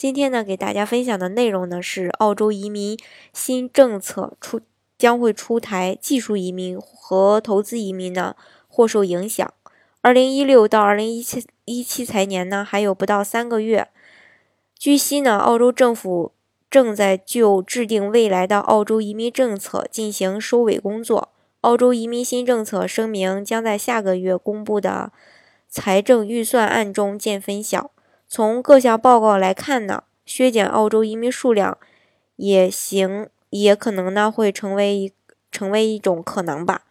今天呢，给大家分享的内容呢是澳洲移民新政策出将会出台，技术移民和投资移民呢或受影响。二零一六到二零一七一七财年呢还有不到三个月，据悉呢，澳洲政府正在就制定未来的澳洲移民政策进行收尾工作。澳洲移民新政策声明将在下个月公布的财政预算案中见分晓。从各项报告来看呢，削减澳洲移民数量也行，也可能呢会成为一成为一种可能吧。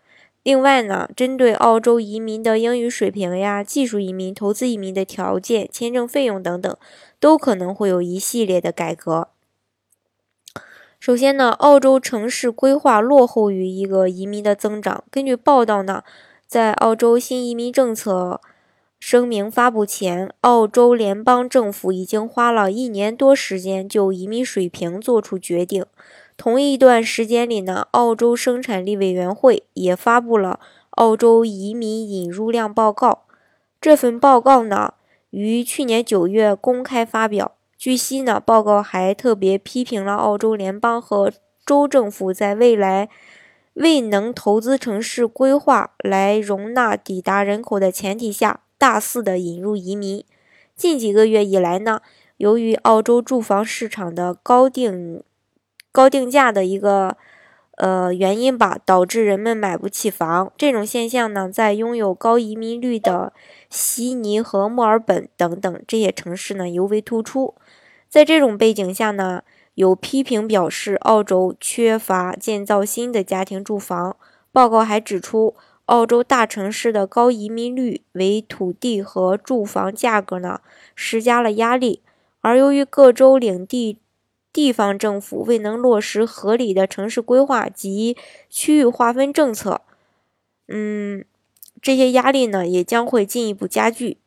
另外呢，针对澳洲移民的英语水平呀、技术移民、投资移民的条件、签证费用等等，都可能会有一系列的改革。首先呢，澳洲城市规划落后于一个移民的增长。根据报道呢，在澳洲新移民政策。声明发布前，澳洲联邦政府已经花了一年多时间就移民水平做出决定。同一段时间里呢，澳洲生产力委员会也发布了澳洲移民引入量报告。这份报告呢，于去年九月公开发表。据悉呢，报告还特别批评了澳洲联邦和州政府在未来未能投资城市规划来容纳抵达人口的前提下。大肆的引入移民，近几个月以来呢，由于澳洲住房市场的高定高定价的一个呃原因吧，导致人们买不起房。这种现象呢，在拥有高移民率的悉尼和墨尔本等等这些城市呢尤为突出。在这种背景下呢，有批评表示，澳洲缺乏建造新的家庭住房。报告还指出。澳洲大城市的高移民率为土地和住房价格呢施加了压力，而由于各州领地地方政府未能落实合理的城市规划及区域划分政策，嗯，这些压力呢也将会进一步加剧。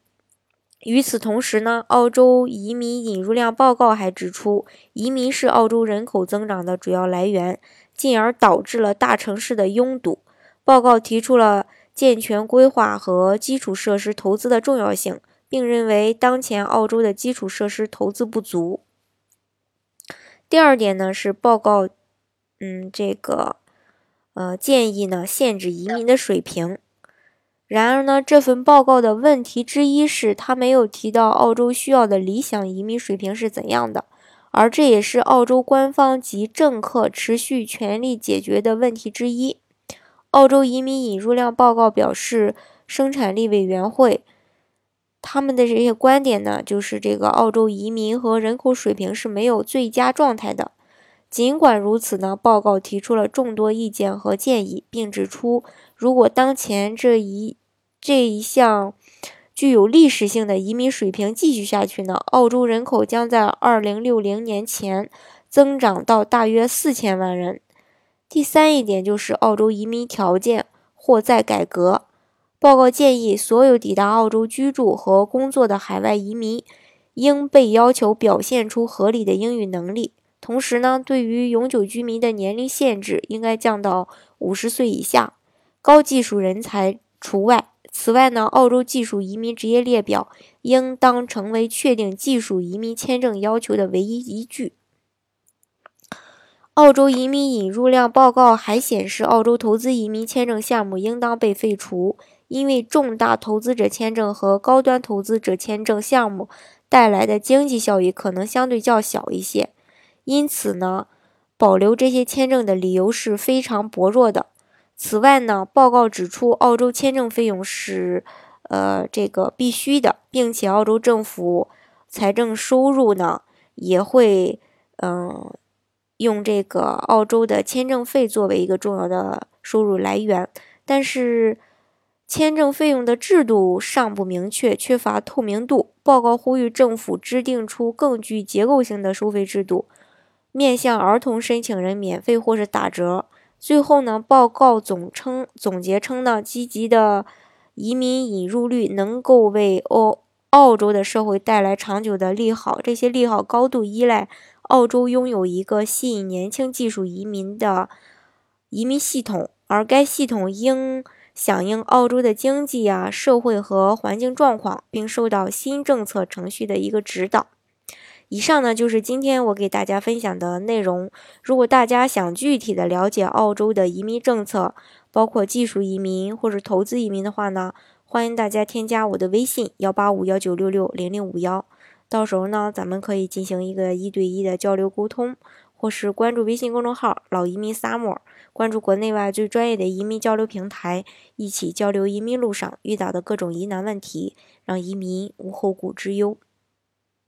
与此同时呢，澳洲移民引入量报告还指出，移民是澳洲人口增长的主要来源，进而导致了大城市的拥堵。报告提出了健全规划和基础设施投资的重要性，并认为当前澳洲的基础设施投资不足。第二点呢是报告，嗯，这个呃建议呢限制移民的水平。然而呢，这份报告的问题之一是，他没有提到澳洲需要的理想移民水平是怎样的，而这也是澳洲官方及政客持续全力解决的问题之一。澳洲移民引入量报告表示，生产力委员会他们的这些观点呢，就是这个澳洲移民和人口水平是没有最佳状态的。尽管如此呢，报告提出了众多意见和建议，并指出，如果当前这一这一项具有历史性的移民水平继续下去呢，澳洲人口将在二零六零年前增长到大约四千万人。第三一点就是澳洲移民条件或在改革。报告建议，所有抵达澳洲居住和工作的海外移民应被要求表现出合理的英语能力。同时呢，对于永久居民的年龄限制应该降到五十岁以下，高技术人才除外。此外呢，澳洲技术移民职业列表应当成为确定技术移民签证要求的唯一依据。澳洲移民引入量报告还显示，澳洲投资移民签证项目应当被废除，因为重大投资者签证和高端投资者签证项目带来的经济效益可能相对较小一些。因此呢，保留这些签证的理由是非常薄弱的。此外呢，报告指出，澳洲签证费用是呃这个必须的，并且澳洲政府财政收入呢也会嗯。用这个澳洲的签证费作为一个重要的收入来源，但是签证费用的制度尚不明确，缺乏透明度。报告呼吁政府制定出更具结构性的收费制度，面向儿童申请人免费或是打折。最后呢，报告总称总结称呢，积极的移民引入率能够为澳澳洲的社会带来长久的利好。这些利好高度依赖澳洲拥有一个吸引年轻技术移民的移民系统，而该系统应响应澳洲的经济啊、社会和环境状况，并受到新政策程序的一个指导。以上呢就是今天我给大家分享的内容。如果大家想具体的了解澳洲的移民政策，包括技术移民或者投资移民的话呢，欢迎大家添加我的微信幺八五幺九六六零零五幺，到时候呢咱们可以进行一个一对一的交流沟通，或是关注微信公众号“老移民萨摩关注国内外最专业的移民交流平台，一起交流移民路上遇到的各种疑难问题，让移民无后顾之忧。